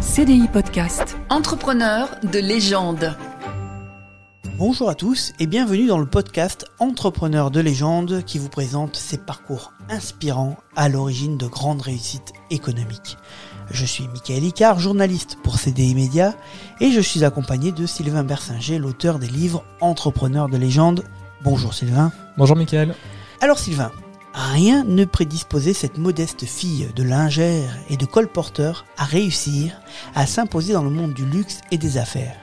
CDI Podcast. Entrepreneur de légende. Bonjour à tous et bienvenue dans le podcast Entrepreneur de légende qui vous présente ses parcours inspirants à l'origine de grandes réussites économiques. Je suis Michael Icard, journaliste pour CDI Média et je suis accompagné de Sylvain Bersinger, l'auteur des livres Entrepreneur de légende. Bonjour Sylvain. Bonjour Michael. Alors Sylvain, Rien ne prédisposait cette modeste fille de lingère et de colporteur à réussir à s'imposer dans le monde du luxe et des affaires.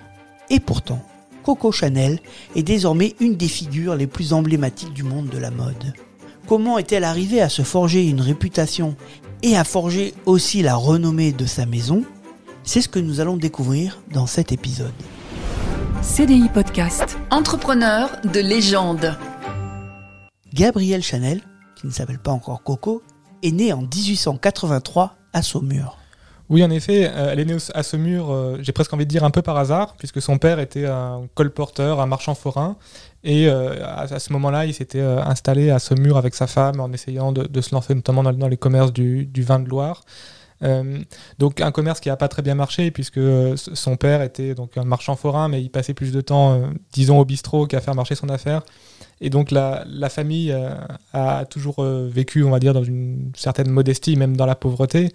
Et pourtant, Coco Chanel est désormais une des figures les plus emblématiques du monde de la mode. Comment est-elle arrivée à se forger une réputation et à forger aussi la renommée de sa maison? C'est ce que nous allons découvrir dans cet épisode. CDI Podcast. Entrepreneur de légende. Gabrielle Chanel qui ne s'appelle pas encore Coco, est née en 1883 à Saumur. Oui, en effet, euh, elle est née à Saumur, euh, j'ai presque envie de dire un peu par hasard, puisque son père était un colporteur, un marchand forain. Et euh, à, ce moment-là, il s'était installé à Saumur avec sa femme en essayant de, se lancer notamment dans, les commerces du, vin de Loire. donc un commerce qui n'a pas très bien marché puisque son père était donc un marchand forain mais il passait plus de temps disons au bistrot qu'à faire marcher son affaire et donc la, famille euh, a toujours euh, vécu, on va dire, dans une certaine modestie, même dans la pauvreté.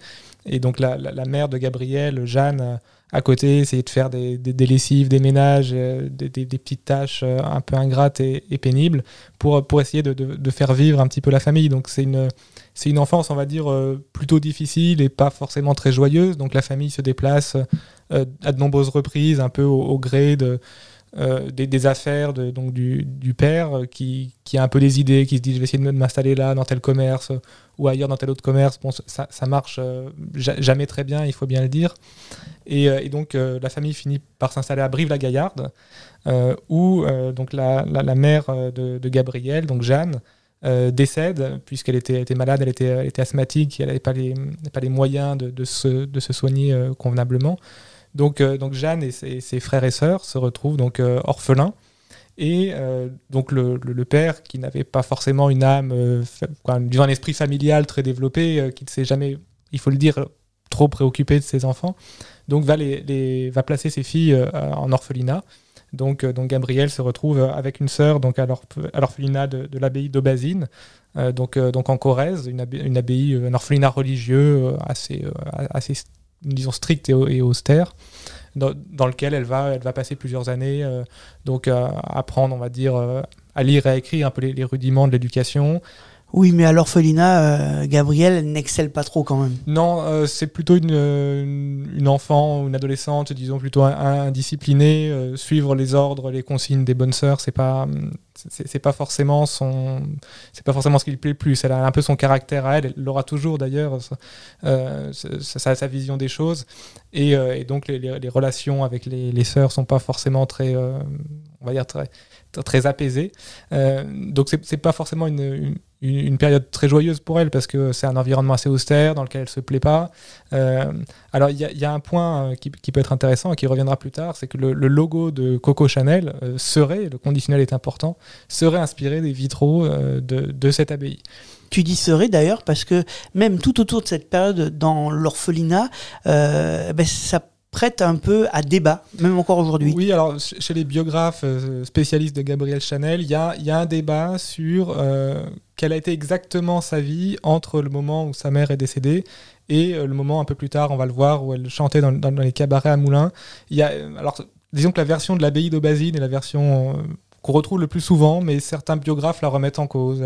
Et donc la, mère de Gabriel, Jeanne, euh, à côté, essayait de faire des, des, lessives, des ménages, des, petites tâches un peu ingrates et, pénibles pour, pour essayer de, faire vivre un petit peu la famille. Donc c'est une, c'est une enfance, on va dire, plutôt difficile et pas forcément très joyeuse. Donc la famille se déplace à de nombreuses reprises, un peu au gré de euh, des, affaires donc du, père euh, qui, a un peu des idées, qui se dit je vais essayer de m'installer là dans tel commerce euh, ou ailleurs dans tel autre commerce. Ça, marche jamais très bien, il faut bien le dire. Et, donc la famille finit par s'installer à Brive-la-Gaillarde, où donc la, mère de, Gabriel, donc Jeanne, décède puisqu'elle était, malade, elle était, asthmatique, elle n'avait pas les, moyens de se soigner convenablement. Donc, euh, donc Jeanne et ses, frères et sœurs se retrouvent donc euh, orphelins. Et euh, donc le, père, qui n'avait pas forcément une âme, un esprit familial très développé, qui ne s'est jamais, il faut le dire, trop préoccupé de ses enfants, donc va, les, va placer ses filles en orphelinat. Donc, donc Gabriel se retrouve avec une sœur donc à l'orphelinat de, l'abbaye d'Aubazine, donc, donc en Corrèze, une abbaye, un orphelinat religieux assez, assez disons, stricte et, austère, dans, lequel elle va, passer plusieurs années, euh, donc apprendre, on va dire, euh, à lire et à écrire un peu les, rudiments de l'éducation. Oui, mais à l'orphelinat, euh, Gabrielle n'excelle pas trop quand même. Non, c'est plutôt une, une, enfant ou une adolescente, disons plutôt indisciplinée. suivre les ordres, les consignes des bonnes sœurs, c'est pas, c'est pas forcément son c'est pas forcément ce qui lui plaît le plus elle a un peu son caractère à elle elle l'aura toujours d'ailleurs euh, ça, a sa vision des choses et, euh, donc les, relations avec les, les sœurs sont pas forcément très euh, on va dire très très apaisée. Euh, donc c'est pas forcément une, une, période très joyeuse pour elle parce que c'est un environnement assez austère dans lequel elle se plaît pas. Euh, alors il y, a un point euh, qui, peut être intéressant et qui reviendra plus tard, c'est que le, logo de Coco Chanel serait, le conditionnel est important, serait inspiré des vitraux de, de cette abbaye. Tu dis serait d'ailleurs parce que même tout autour de cette période dans l'orphelinat, ben, ça prête un peu à débat, même encore aujourd'hui. Oui, alors chez les biographes euh, spécialistes de Gabriel Chanel, il y a, y a, un débat sur euh, quelle a été exactement sa vie entre le moment où sa mère est décédée et euh, le moment un peu plus tard, on va le voir, où elle chantait dans, les cabarets à Moulins. Il y a, alors, disons que la version de l'abbaye d'Aubazine et la version qu'on retrouve le plus souvent, mais certains biographes la remettent en cause.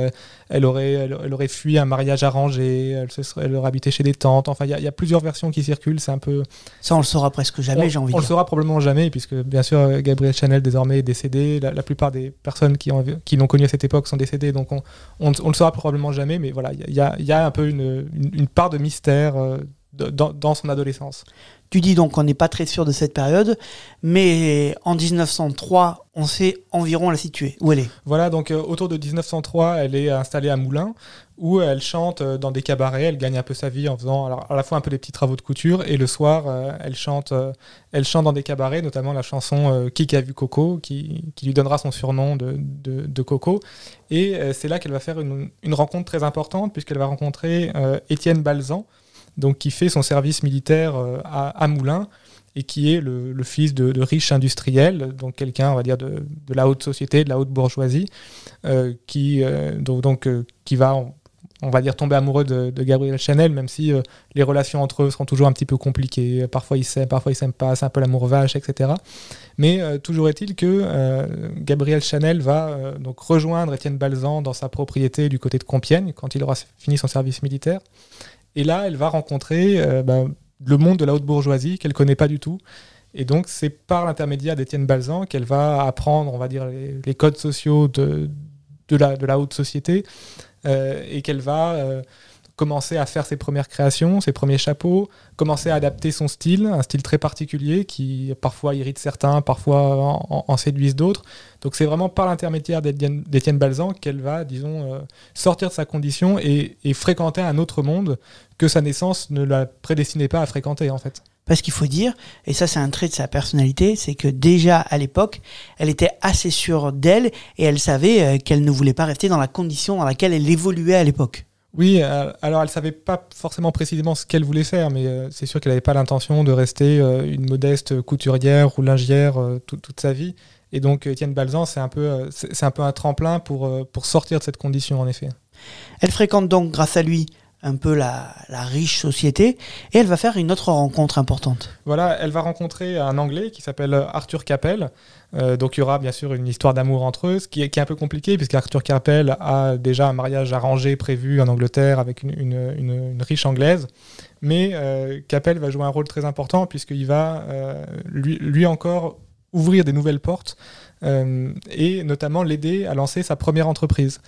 Elle, aurait, elle, aurait fui un mariage arrangé, elle, se serait, elle aurait habité chez des tantes. Enfin, il y, a plusieurs versions qui circulent. C'est un peu. Ça, on le saura presque jamais, j'ai envie de dire. On le saura probablement jamais, puisque bien sûr, Gabriel Chanel désormais est décédé. La, plupart des personnes qui, ont, qui l'ont connu à cette époque sont décédées, donc on, on, le saura probablement jamais. Mais voilà, il y a, y a, un peu une, une, part de mystère euh, dans, dans son adolescence. Tu dis donc qu'on n'est pas très sûr de cette période, mais en 1903, on sait environ la situer. Où elle est Voilà, donc euh, autour de 1903, elle est installée à Moulins, où elle chante euh, dans des cabarets, elle gagne un peu sa vie en faisant alors, à la fois un peu des petits travaux de couture, et le soir, euh, elle, chante, elle chante dans des cabarets, notamment la chanson Qui a vu Coco, qui, lui donnera son surnom de, de, Coco. Et c'est là qu'elle va faire une, une, rencontre très importante, puisqu'elle va rencontrer Étienne Balzan, donc qui fait son service militaire à, à Moulins et qui est le, fils de, riches industriels, donc quelqu'un, on va dire, de, la haute société, de la haute bourgeoisie, euh, qui, euh, donc, euh, qui va, on, va dire, tomber amoureux de, Gabriel Chanel, même si les relations entre eux seront toujours un petit peu compliquées. Parfois ils s'aiment, parfois ils s'aiment pas, c'est un peu l'amour vache, etc. Mais toujours est-il que Gabriel Chanel va donc rejoindre Étienne Balzan dans sa propriété du côté de Compiègne quand il aura fini son service militaire. Et là, elle va rencontrer ben, le monde de la haute bourgeoisie qu'elle connaît pas du tout. Et donc, c'est par l'intermédiaire d'Étienne Balzan qu'elle va apprendre, on va dire, les, codes sociaux de, de, la, de, la, haute société euh, et qu'elle va euh, commencer à faire ses premières créations, ses premiers chapeaux, commencer à adapter son style, un style très particulier qui parfois irrite certains, parfois en, séduise d'autres. Donc c'est vraiment par l'intermédiaire d'Étienne Balzan qu'elle va, disons, euh, sortir de sa condition et, fréquenter un autre monde que sa naissance ne la prédestinait pas à fréquenter en fait. Parce qu'il faut dire, et ça c'est un trait de sa personnalité, c'est que déjà à l'époque, elle était assez sûre d'elle et elle savait euh, qu'elle ne voulait pas rester dans la condition dans laquelle elle évoluait à l'époque. Oui, euh, alors elle savait pas forcément précisément ce qu'elle voulait faire, mais euh, c'est sûr qu'elle n'avait pas l'intention de rester euh, une modeste couturière ou lingière toute sa vie. Et donc Étienne Balzan, c'est un peu, un peu un tremplin pour, pour sortir de cette condition en effet. Elle fréquente donc grâce à lui un peu la, riche société, et elle va faire une autre rencontre importante. Voilà, elle va rencontrer un Anglais qui s'appelle Arthur Capel. Euh, donc il y aura bien sûr une histoire d'amour entre eux, ce qui est, un peu compliqué, puisque Arthur Capel a déjà un mariage arrangé prévu en Angleterre avec une, riche anglaise. Mais euh, Capel va jouer un rôle très important, puisqu'il va euh, lui, encore ouvrir des nouvelles portes, et notamment l'aider à lancer sa première entreprise.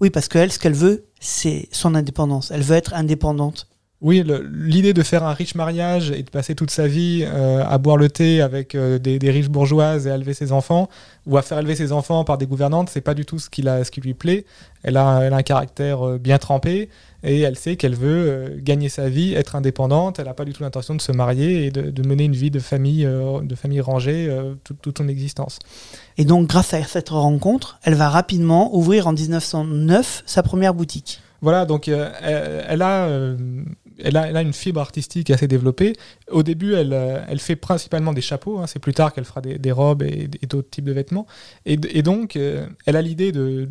Oui, parce qu'elle, ce qu'elle veut, c'est son indépendance. Elle veut être indépendante. Oui, l'idée de faire un riche mariage et de passer toute sa vie euh, à boire le thé avec euh, des, riches bourgeoises et à élever ses enfants, ou à faire élever ses enfants par des gouvernantes, c'est pas du tout ce qui, ce qui lui plaît. Elle a, un caractère euh, bien trempé et elle sait qu'elle veut gagner sa vie, être indépendante. Elle n'a pas du tout l'intention de se marier et de, mener une vie de famille, de famille rangée toute son existence. Et donc, grâce à cette rencontre, elle va rapidement ouvrir en 1909 sa première boutique. Voilà, donc elle, a elle a, une fibre artistique assez développée. Au début, elle, euh, fait principalement des chapeaux. Hein. C'est plus tard qu'elle fera des, robes et, d'autres types de vêtements. Et, donc, euh, elle a l'idée de,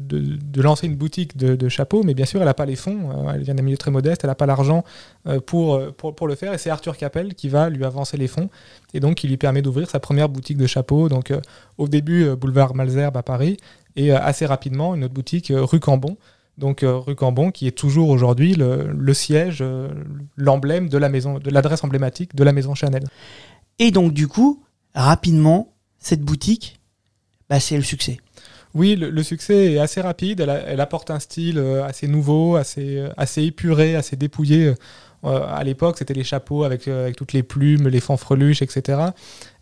lancer une boutique de, chapeaux, mais bien sûr, elle n'a pas les fonds. Euh, elle vient d'un milieu très modeste. Elle n'a pas l'argent pour, pour, le faire. Et c'est Arthur Capel qui va lui avancer les fonds. Et donc, qui lui permet d'ouvrir sa première boutique de chapeaux. Donc, au début, boulevard Malzerbe à Paris. Et assez rapidement, une autre boutique rue Cambon donc euh, rue Cambon, qui est toujours aujourd'hui le, siège, euh, l'emblème de la maison, de l'adresse emblématique de la maison Chanel. Et donc du coup, rapidement, cette boutique, bah, c'est le succès. Oui, le, succès est assez rapide. Elle, apporte un style euh, assez nouveau, assez, assez épuré, assez dépouillé. à l'époque, c'était les chapeaux avec, avec toutes les plumes, les fanfreluches, etc.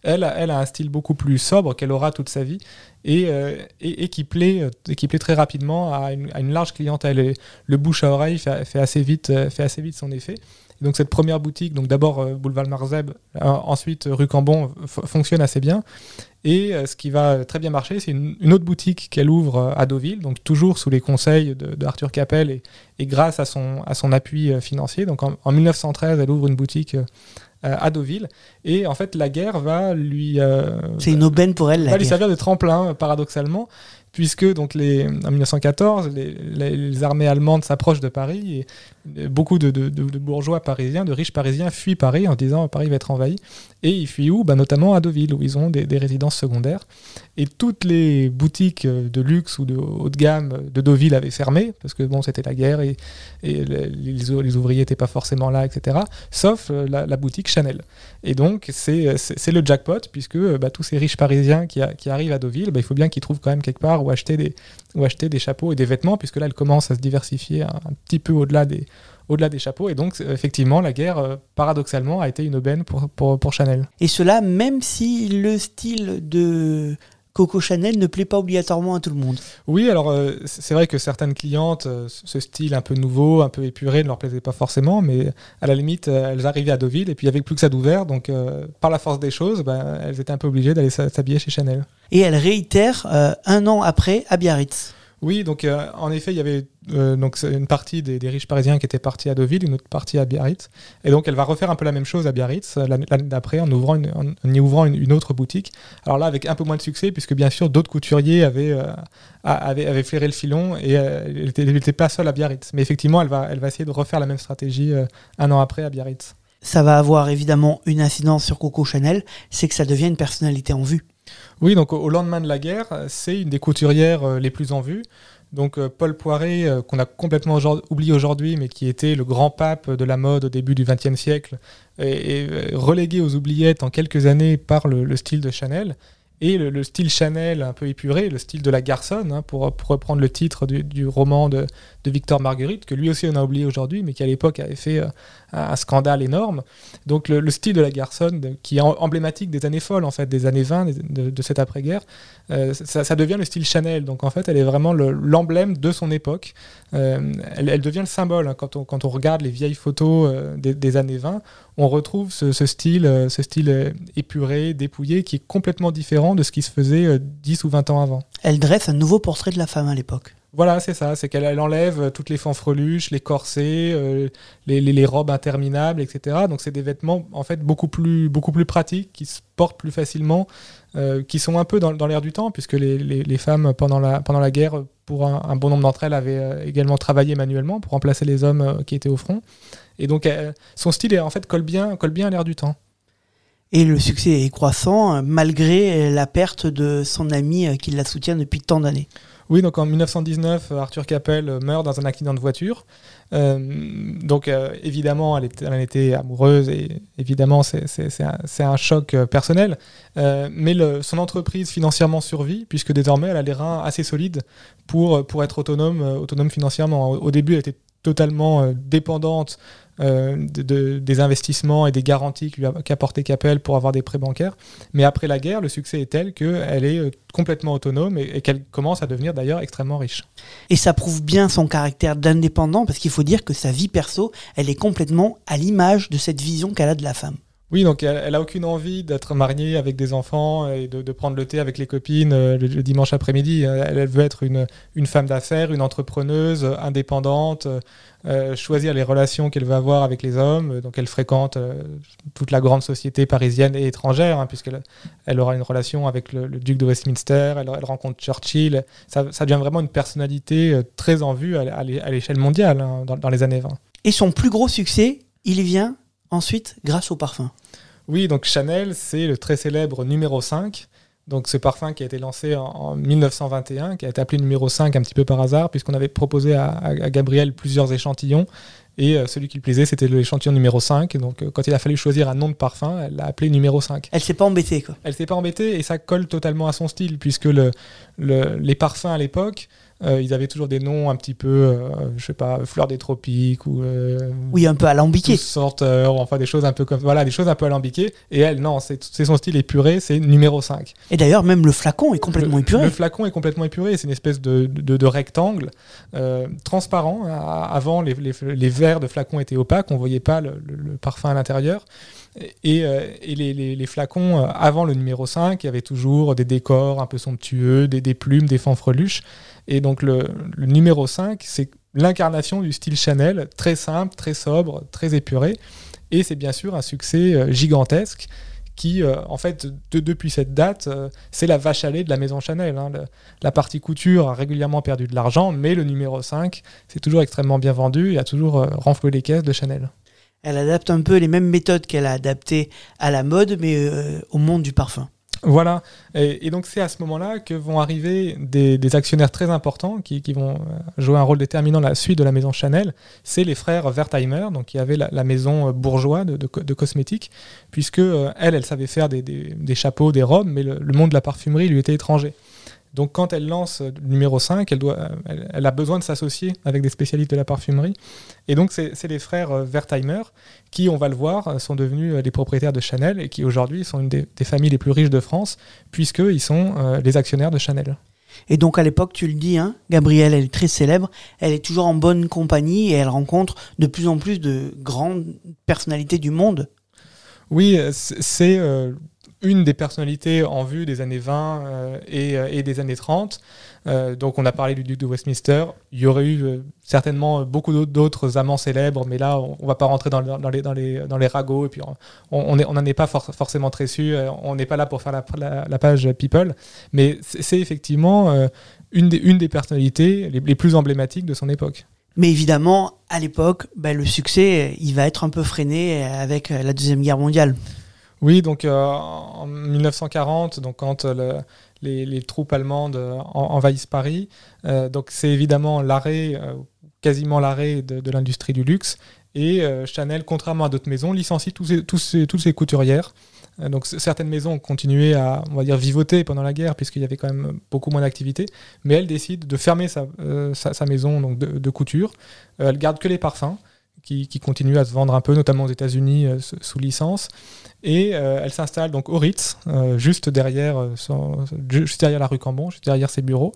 Elle, a un style beaucoup plus sobre qu'elle aura toute sa vie. Euh, et, et, qui, plaît, euh, très rapidement à une, large clientèle. le bouche à oreille fait, assez, vite, euh, fait assez vite son effet. donc cette première boutique, donc d'abord boulevard Marzeb, ensuite rue Cambon, fonctionne assez bien. Et ce qui va très bien marcher, c'est une, autre boutique qu'elle ouvre à Deauville, donc toujours sous les conseils d'Arthur Capel et, et, grâce à son, appui financier. Donc en, en 1913, elle ouvre une boutique euh, à Deauville. Et en fait, la guerre va lui. Euh, c'est une aubaine pour elle. va lui servir de tremplin, paradoxalement, puisque donc les, en 1914, les, armées allemandes s'approchent de Paris et beaucoup de, bourgeois parisiens, de riches parisiens fuient Paris en disant Paris va être envahi. Et ils fuient où? Bah, Notamment à Deauville, où ils ont des, résidences secondaires. Et toutes les boutiques de luxe ou de haut de gamme de Deauville avaient fermé, parce que bon, c'était la guerre et, les, ouvriers n'étaient pas forcément là, etc. Sauf euh, la, boutique Chanel. Et donc, c'est le jackpot, puisque bah, tous ces riches parisiens qui, arrivent à Deauville, bah, il faut bien qu'ils trouvent quand même quelque part ou acheter des, ou acheter des chapeaux et des vêtements, puisque là, elle commence à se diversifier un, petit peu au-delà des, au-delà des chapeaux. Et donc, effectivement, la guerre, euh, paradoxalement, a été une aubaine pour, pour, pour, Chanel. Et cela, même si le style de Coco Chanel ne plaît pas obligatoirement à tout le monde. Oui, alors euh, c'est vrai que certaines clientes, euh, ce style un peu nouveau, un peu épuré, ne leur plaisait pas forcément, mais à la limite, euh, elles arrivaient à Deauville et puis il n'y avait plus que ça d'ouvert, donc par la force des choses, ben, elles étaient un peu obligées d'aller s'habiller chez Chanel. Et elles réitèrent un an après à Biarritz. Oui, donc euh, en effet, il y avait euh, donc une partie des, riches parisiens qui étaient partis à Deauville, une autre partie à Biarritz. Et donc elle va refaire un peu la même chose à Biarritz euh, l'année d'après en, ouvrant une- y ouvrant une, autre boutique. Alors là, avec un peu moins de succès, puisque bien sûr d'autres couturiers avaient, flairé le filon et elle n'était pas seule à Biarritz. Mais effectivement, elle va, essayer de refaire la même stratégie un an après à Biarritz. Ça va avoir évidemment une incidence sur Coco Chanel, c'est que ça devient une personnalité en vue. Oui, donc au- lendemain de la guerre, euh, c'est une des couturières euh, les plus en vue. Donc euh, Paul Poiret, qu'on a complètement oublié aujourd'hui, mais qui était le grand pape de la mode au début du XXe siècle, est, relégué aux oubliettes en quelques années par le, le style de Chanel. Et le, le style Chanel un peu épuré, le style de la garçonne, hein, pour, reprendre le titre du, roman de, de Victor Marguerite, que lui aussi on a oublié aujourd'hui, mais qui à l'époque avait fait un, scandale énorme. Donc le, le style de la garçonne, qui est em- emblématique des années folles, en fait, des années 20, des- de, de cette après-guerre, euh, ça, devient le style Chanel. Donc en fait, elle est vraiment le- l'emblème de son époque. Euh, elle, devient le symbole. hein. Quand, on, quand on regarde les vieilles photos euh, des, années 20, on retrouve ce, style, ce style épuré, dépouillé, qui est complètement différent de ce qui se faisait euh, 10 ou 20 ans avant. Elle dresse un nouveau portrait de la femme à l'époque. Voilà, c'est ça. C'est qu'elle elle enlève euh, toutes les fanfreluches, les corsets, euh, les, robes interminables, etc. Donc c'est des vêtements en fait beaucoup plus, beaucoup plus pratiques, qui se portent plus facilement, euh, qui sont un peu dans, l'air du temps, puisque les, les- femmes pendant la, pendant la guerre, pour un, bon nombre d'entre elles, avaient également travaillé manuellement pour remplacer les hommes qui étaient au front. Et donc son style en fait colle bien, colle bien à l'air du temps. Et le succès est croissant malgré la perte de son ami qui la soutient depuis tant d'années. Oui, donc en 1919, euh, Arthur Capel euh, meurt dans un accident de voiture. Euh, donc évidemment, elle, était, était amoureuse et évidemment, c'est un, choc personnel. Mais son entreprise financièrement survit puisque désormais, elle a les reins assez solides pour, pour être autonome, autonome financièrement. Au, début, elle était totalement dépendante euh, de- de- des investissements et des garanties qu'apportait Capel pour avoir des prêts bancaires. Mais après la guerre, le succès est tel qu'elle est euh, complètement autonome et, et qu'elle commence à devenir d'ailleurs extrêmement riche. Et ça prouve bien son caractère d'indépendant parce qu'il faut dire que sa vie perso, elle est complètement à l'image de cette vision qu'elle a de la femme. Oui, donc elle, elle a aucune envie d'être mariée avec des enfants et de, prendre le thé avec les copines euh, le, dimanche après-midi. Elle, elle veut être une, femme d'affaires, une entrepreneuse, euh, indépendante, euh, euh, choisir les relations qu'elle veut avoir avec les hommes. Donc elle fréquente euh, toute la grande société parisienne et étrangère, hein, puisqu'elle elle aura une relation avec le, duc de Westminster, elle, rencontre Churchill. Ça, devient vraiment une personnalité euh, très en vue à l'échelle mondiale hein, dans, dans les années 20. Et son plus gros succès, il vient ensuite grâce au parfum. Oui, donc Chanel, c'est le très célèbre numéro 5. Donc ce parfum qui a été lancé en, en 1921, qui a été appelé numéro 5 un petit peu par hasard, puisqu'on avait proposé à, à- Gabriel plusieurs échantillons. Et euh, celui qui lui plaisait, c'était l'échantillon numéro 5. Donc euh, quand il a fallu choisir un nom de parfum, elle l'a appelé numéro 5. Elle s'est pas embêtée, quoi. Elle s'est pas embêtée et ça colle totalement à son style, puisque le, le- les parfums à l'époque, euh, ils avaient toujours des noms un petit peu, euh, je sais pas, fleurs des tropiques ou euh, Oui, un peu alambiquée. tous sorteurs, enfin des choses un peu comme voilà, des choses un peu alambiquées. Et elle, non, c'est son style épuré, c'est numéro 5. Et d'ailleurs, même le flacon est complètement le, épuré. Le flacon est complètement épuré, c'est une espèce de, de- de rectangle euh, transparent. Avant, les, les- les verres de flacon étaient opaques, on voyait pas le, le- le parfum à l'intérieur. Et, euh, et les, les- flacons, euh, avant le numéro 5, il y avait toujours des décors un peu somptueux, des, des plumes, des fanfreluches. Et donc le, numéro 5, c'est l'incarnation du style Chanel, très simple, très sobre, très épuré. Et c'est bien sûr un succès euh, gigantesque qui, euh, en fait, de- depuis cette date, euh, c'est la vache à lait de la maison Chanel. hein. La partie couture a régulièrement perdu de l'argent, mais le numéro 5, c'est toujours extrêmement bien vendu et a toujours renfloué les caisses de Chanel. Elle adapte un peu les mêmes méthodes qu'elle a adaptées à la mode, mais au monde du parfum. Voilà. Et, donc c'est à ce moment-là que vont arriver des, actionnaires très importants qui, vont euh, jouer un rôle déterminant dans la suite de la maison Chanel. C'est les frères Wertheimer, donc qui avaient la, maison euh, bourgeois de, de co- de cosmétiques, puisque euh, elle, elle savait faire des, chapeaux, des robes, mais le monde de la parfumerie lui était étranger. Donc quand elle lance euh, le numéro 5, elle, doit, euh, elle, elle a besoin de s'associer avec des spécialistes de la parfumerie. Et donc c'est les frères euh, Wertheimer qui, on va le voir, euh, sont devenus euh, les propriétaires de Chanel et qui aujourd'hui sont une des, des familles les plus riches de France, puisqu'ils sont euh, les actionnaires de Chanel. Et donc à l'époque, tu le dis, hein, Gabrielle, elle est très célèbre, elle est toujours en bonne compagnie et elle rencontre de plus en plus de grandes personnalités du monde. Oui, euh, c'est euh, une des personnalités en vue des années 20 euh, et, euh, et des années 30. Euh, donc on a parlé du duc de Westminster. Il y aurait eu certainement beaucoup d'autres- amants célèbres, mais là on, on va pas rentrer dans, dans les, dans, les, dans les ragots et puis on n'en est pas for- forcément très sûr. On n'est pas là pour faire la, page People, mais c'est effectivement une, des, une des personnalités les, plus emblématiques de son époque. Mais évidemment, à l'époque, ben, le succès, il va être un peu freiné avec la Deuxième Guerre mondiale. Oui, donc euh, en 1940, donc quand euh, le- les, troupes allemandes euh, en- envahissent Paris, donc c'est évidemment l'arrêt, quasiment l'arrêt de, l'industrie du luxe. Et Chanel, contrairement à d'autres maisons, licencie toutes ses couturières. Donc certaines maisons ont continué à, vivoter pendant la guerre puisqu'il y avait quand même beaucoup moins d'activité. Mais elle décide de fermer sa, maison de, de couture. Elle garde que les parfums qui, continuent à se vendre un peu, notamment aux États-Unis euh, sous- licence. Et euh, elle s'installe donc au Ritz, euh, juste derrière, juste derrière la rue Cambon, juste derrière ses bureaux.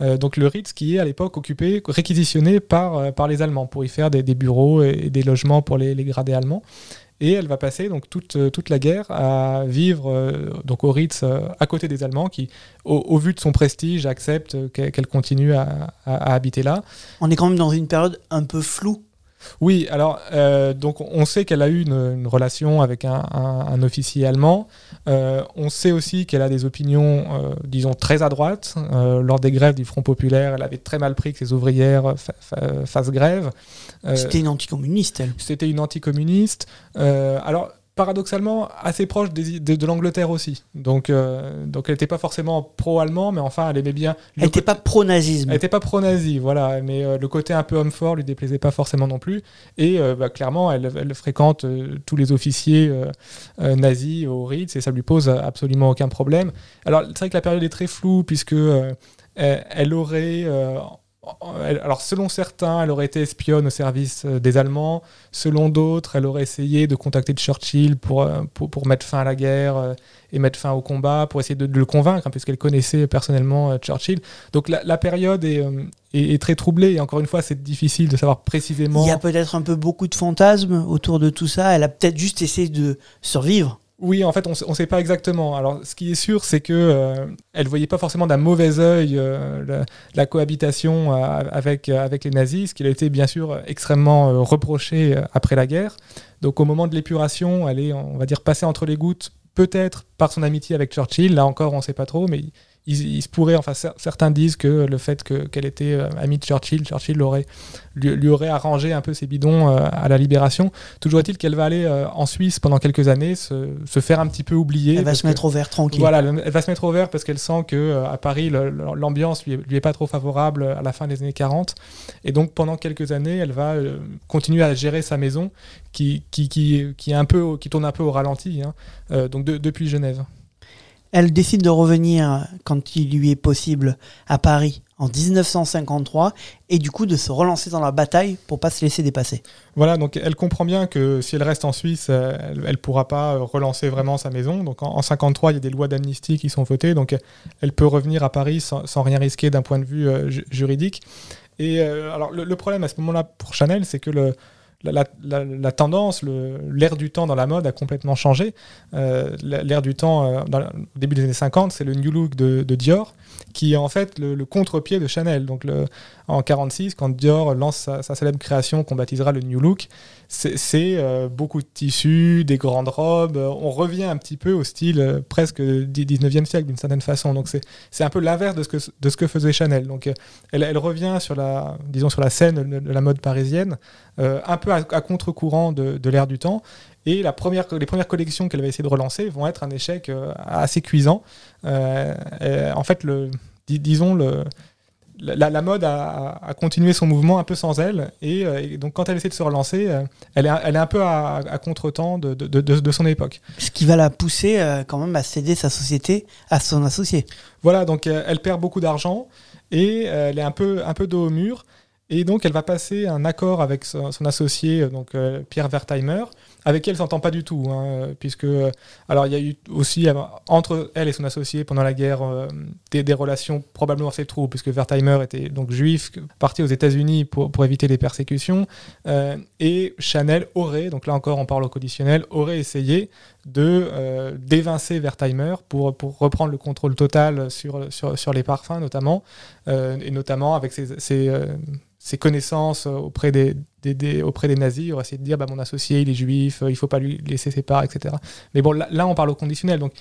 Donc le Ritz qui est à l'époque occupé, réquisitionné par, par les Allemands pour y faire des, bureaux et, des logements pour les, gradés allemands. Et elle va passer donc toute, toute la guerre à vivre donc au Ritz à côté des Allemands qui, au, vu de son prestige, acceptent qu'elle continue à habiter là. On est quand même dans une période un peu floue. Oui, alors euh, donc on sait qu'elle a eu une, une relation avec un, un- un officier allemand. Euh, on sait aussi qu'elle a des opinions, euh, disons, très à droite. Lors des grèves du Front populaire, elle avait très mal pris que ses ouvrières fa- fa- fassent grève. C'était une anticommuniste, elle. C'était une anticommuniste. Alors paradoxalement assez proche des- de, de l'Angleterre aussi. Donc, euh, donc elle n'était pas forcément pro-allemand, mais enfin elle aimait bien. le Elle n'était pas pro-nazisme. elle n'était pas pro-nazi, voilà, mais euh, le côté un peu homme fort lui déplaisait pas forcément non plus. Et euh, bah, clairement, elle, elle fréquente tous les officiers nazis au Ritz et ça lui pose absolument aucun problème. Alors, c'est vrai que la période est très floue puisque elle aurait. Alors, selon certains, elle aurait été espionne au service euh, des Allemands. Selon d'autres, elle aurait essayé de contacter Churchill pour, euh, pour, pour mettre fin à la guerre euh, et mettre fin au combat, pour essayer de, le convaincre, hein, puisqu'elle connaissait personnellement Churchill. Donc la, la période est, est très troublée et encore une fois, c'est difficile de savoir précisément. Il y a peut-être un peu beaucoup de fantasmes autour de tout ça. Elle a peut-être juste essayé de survivre. Oui, en fait, on ne sait pas exactement. Alors, ce qui est sûr, c'est que euh, elle voyait pas forcément d'un mauvais œil euh, la, cohabitation euh, avec, euh, avec les nazis, ce qui a été bien sûr extrêmement reproché après la guerre. Donc, au moment de l'épuration, elle est, on va dire, passée entre les gouttes, peut-être par son amitié avec Churchill. Là encore, on ne sait pas trop, mais il, il se pourrait, enfin, cer- certains disent que le fait que- qu'elle était euh, amie de Churchill, Churchill aurait, lui, lui aurait arrangé un peu ses bidons euh, à la libération. Toujours est-il qu'elle va aller euh, en Suisse pendant quelques années, se, se faire un petit peu oublier. Elle va se que- mettre au vert tranquille. Voilà, elle va se mettre au vert parce qu'elle sent que euh, à Paris, l'ambiance lui, lui est pas trop favorable à la fin des années 40. Et donc, pendant quelques années, elle va continuer à gérer sa maison qui, qui, qui, qui, est un peu, au- qui tourne un peu au ralenti, hein, donc de- depuis Genève. Elle décide de revenir quand il lui est possible à Paris en 1953 et du coup de se relancer dans la bataille pour pas se laisser dépasser. Voilà, donc elle comprend bien que si elle reste en Suisse, elle ne pourra pas relancer vraiment sa maison. Donc en, en 53, il y a des lois d'amnistie qui sont votées, donc elle peut revenir à Paris sans, rien risquer d'un point de vue euh, ju- juridique. Et euh, alors le problème à ce moment-là pour Chanel, c'est que le, la, tendance, l'air du temps dans la mode a complètement changé. Euh, l'air du temps, euh, au début des années 50, c'est le New Look de Dior, qui est en fait le, contre-pied de Chanel. Donc en 46, quand Dior lance sa, célèbre création qu'on baptisera le New Look, c'est euh, beaucoup de tissus, des grandes robes. on revient un petit peu au style euh, presque du 19e siècle d'une certaine façon. Donc c'est un peu l'inverse de, ce que, de ce que faisait Chanel. Donc euh, elle, revient sur la, disons, sur la scène de, la mode parisienne, un peu à, à contre-courant de, de l'ère du temps. Et la première, les premières collections qu'elle va essayer de relancer vont être un échec euh, assez cuisant. Euh, en fait, le, dis- disons, le, la, la mode a, continué son mouvement un peu sans elle. Et, euh, et donc, quand elle essaie de se relancer, elle, est, elle est un peu à, à contre-temps de, de, de- de son époque. Ce qui va la pousser euh, quand même à céder sa société à son associé. Voilà, donc euh, elle perd beaucoup d'argent et euh, elle est un peu, un peu dos au mur. Et donc elle va passer un accord avec son, son associé, donc Pierre Wertheimer, avec qui elle s'entend pas du tout, hein, puisque alors il y a eu aussi entre elle et son associé pendant la guerre des, des, relations probablement assez troubles, puisque Wertheimer était donc juif, parti aux États-Unis pour, éviter les persécutions, et Chanel aurait, donc là encore on parle au conditionnel, aurait essayé de euh, d'évincer Wertheimer pour, pour reprendre le contrôle total sur, sur, sur les parfums notamment, euh, et notamment avec ses, euh, connaissances auprès des, des, auprès des nazis, va essayer de dire bah, mon associé il est juif, il faut pas lui laisser ses parts, etc. Mais bon, là, on parle au conditionnel. Donc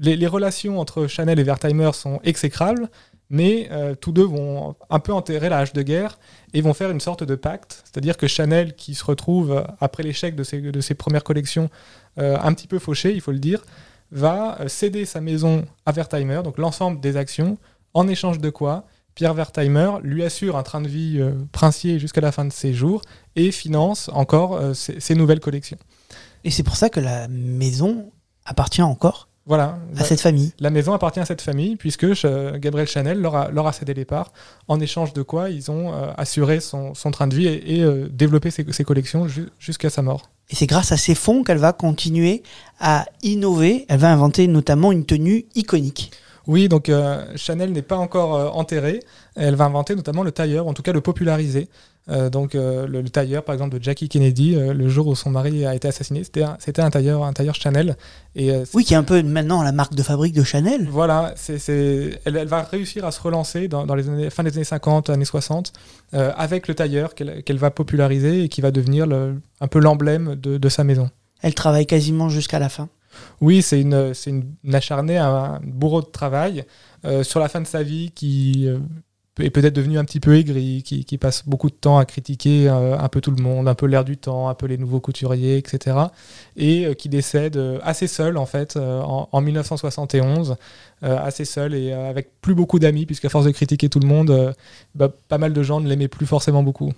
les, relations entre Chanel et Wertheimer sont exécrables, mais euh, tous deux vont un peu enterrer la hache de guerre et vont faire une sorte de pacte. C'est-à-dire que Chanel, qui se retrouve, euh, après l'échec de ses, de ses, premières collections, euh, un petit peu fauché, il faut le dire, va céder sa maison à Wertheimer, donc l'ensemble des actions, en échange de quoi Pierre Wertheimer lui assure un train de vie princier jusqu'à la fin de ses jours et finance encore ses nouvelles collections. Et c'est pour ça que la maison appartient encore voilà. À cette famille. La maison appartient à cette famille, puisque Gabriel Chanel leur a, leur a, cédé les parts, en échange de quoi ils ont euh, assuré son, son, train de vie et, euh, développé ses, collections jusqu'à sa mort. Et c'est grâce à ces fonds qu'elle va continuer à innover. Elle va inventer notamment une tenue iconique. Oui, donc euh, Chanel n'est pas encore enterrée. Elle va inventer notamment le tailleur, en tout cas le populariser. Euh, donc euh, le, tailleur, par exemple, de Jackie Kennedy, euh, le jour où son mari a été assassiné, c'était un, c'était un tailleur, un tailleur Chanel. Et oui, qui est un peu maintenant la marque de fabrique de Chanel. Voilà, c'est, c'est, elle, va réussir à se relancer dans, dans les années, fin des années 50, années 60, avec le tailleur qu'elle, qu'elle va populariser et qui va devenir le, un peu l'emblème de, de sa maison. Elle travaille quasiment jusqu'à la fin. Oui, c'est une, acharnée, un, bourreau de travail. sur la fin de sa vie, qui est peut-être devenu un petit peu aigri, qui, passe beaucoup de temps à critiquer euh, un peu tout le monde, un peu l'air du temps, un peu les nouveaux couturiers, etc. Et euh, qui décède euh, assez seul, en fait, en, en, 1971, assez seul et avec plus beaucoup d'amis, puisqu'à force de critiquer tout le monde, bah, pas mal de gens ne l'aimaient plus forcément beaucoup.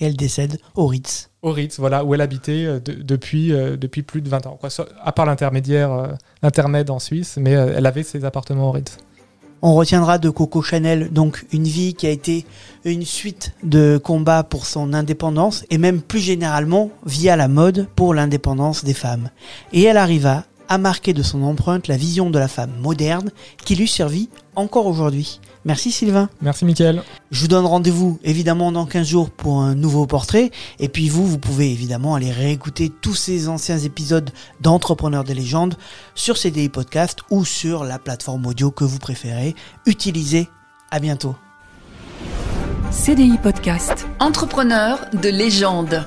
Et elle décède au Ritz. Au Ritz, voilà, où elle habitait depuis, depuis plus de 20 ans. Quoi, à part l'intermédiaire, l'intermède en Suisse, mais elle avait ses appartements au Ritz. On retiendra de Coco Chanel donc une vie qui a été une suite de combats pour son indépendance et même plus généralement via la mode pour l'indépendance des femmes. Et elle arriva à marquer de son empreinte la vision de la femme moderne qui lui servit encore aujourd'hui. Merci Sylvain. Merci Mickaël. Je vous donne rendez-vous évidemment dans 15 jours pour un nouveau portrait. Et puis vous, vous pouvez évidemment aller réécouter tous ces anciens épisodes d'Entrepreneurs des légendes sur CDI Podcast ou sur la plateforme audio que vous préférez. Utilisez. À bientôt. CDI Podcast. Entrepreneurs de légende.